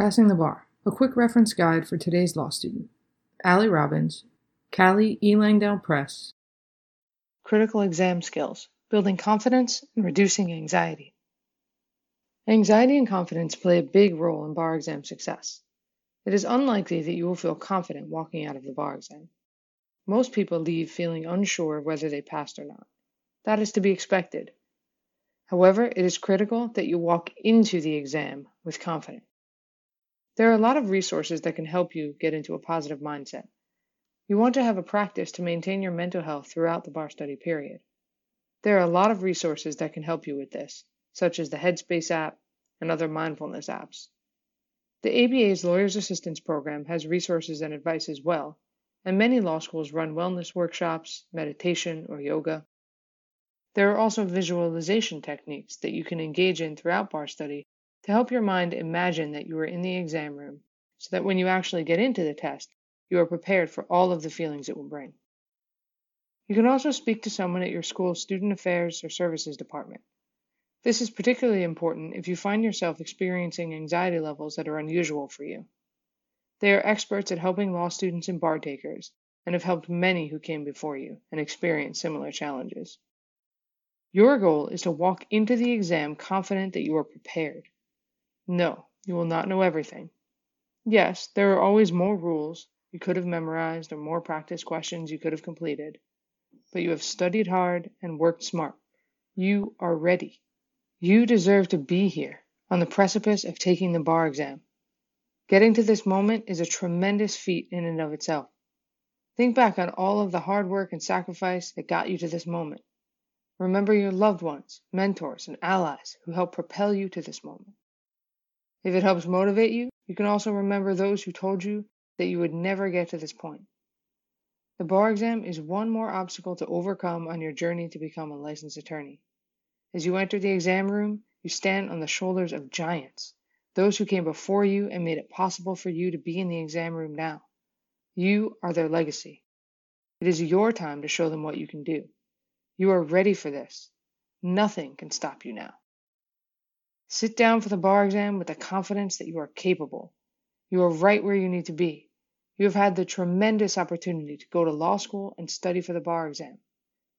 Passing the Bar, a quick reference guide for today's law student. Allie Robbins, Cali E. Langdale Press. Critical exam skills, building confidence and reducing anxiety. Anxiety and confidence play a big role in bar exam success. It is unlikely that you will feel confident walking out of the bar exam. Most people leave feeling unsure of whether they passed or not. That is to be expected. However, it is critical that you walk into the exam with confidence. There are a lot of resources that can help you get into a positive mindset. You want to have a practice to maintain your mental health throughout the bar study period. There are a lot of resources that can help you with this, such as the Headspace app and other mindfulness apps. The ABA's Lawyer's Assistance Program has resources and advice as well, and many law schools run wellness workshops, meditation, or yoga. There are also visualization techniques that you can engage in throughout bar study to help your mind imagine that you are in the exam room so that when you actually get into the test, you are prepared for all of the feelings it will bring. You can also speak to someone at your school's student affairs or services department. This is particularly important if you find yourself experiencing anxiety levels that are unusual for you. They are experts at helping law students and bar takers and have helped many who came before you and experienced similar challenges. Your goal is to walk into the exam confident that you are prepared. No, you will not know everything. Yes, there are always more rules you could have memorized or more practice questions you could have completed, but you have studied hard and worked smart. You are ready. You deserve to be here on the precipice of taking the bar exam. Getting to this moment is a tremendous feat in and of itself. Think back on all of the hard work and sacrifice that got you to this moment. Remember your loved ones, mentors, and allies who helped propel you to this moment. If it helps motivate you, you can also remember those who told you that you would never get to this point. The bar exam is one more obstacle to overcome on your journey to become a licensed attorney. As you enter the exam room, you stand on the shoulders of giants those who came before you and made it possible for you to be in the exam room now. You are their legacy. It is your time to show them what you can do. You are ready for this. Nothing can stop you now. Sit down for the bar exam with the confidence that you are capable. You are right where you need to be. You have had the tremendous opportunity to go to law school and study for the bar exam.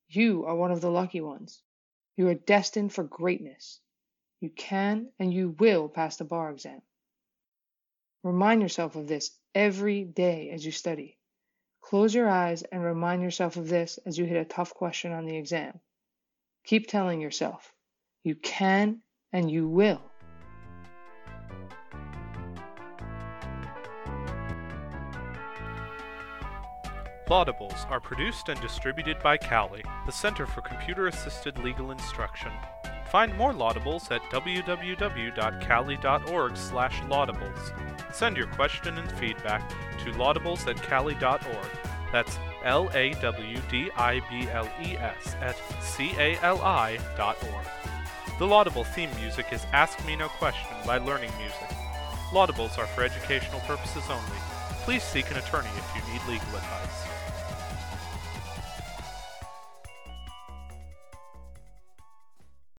You are one of the lucky ones. You are destined for greatness. You can and you will pass the bar exam. Remind yourself of this every day as you study. Close your eyes and remind yourself of this as you hit a tough question on the exam. Keep telling yourself, you can and you will. Lawdibles are produced and distributed by CALI, the Center for Computer Assisted Legal Instruction. Find more lawdibles at www.cali.org/lawdibles. Send your question and feedback to lawdibles at cali.org. That's L A W D I B L E S at C A L I dot org. The Lawdible theme music is Ask Me No Question by Learning Music. Lawdibles are for educational purposes only. Please seek an attorney if you need legal advice.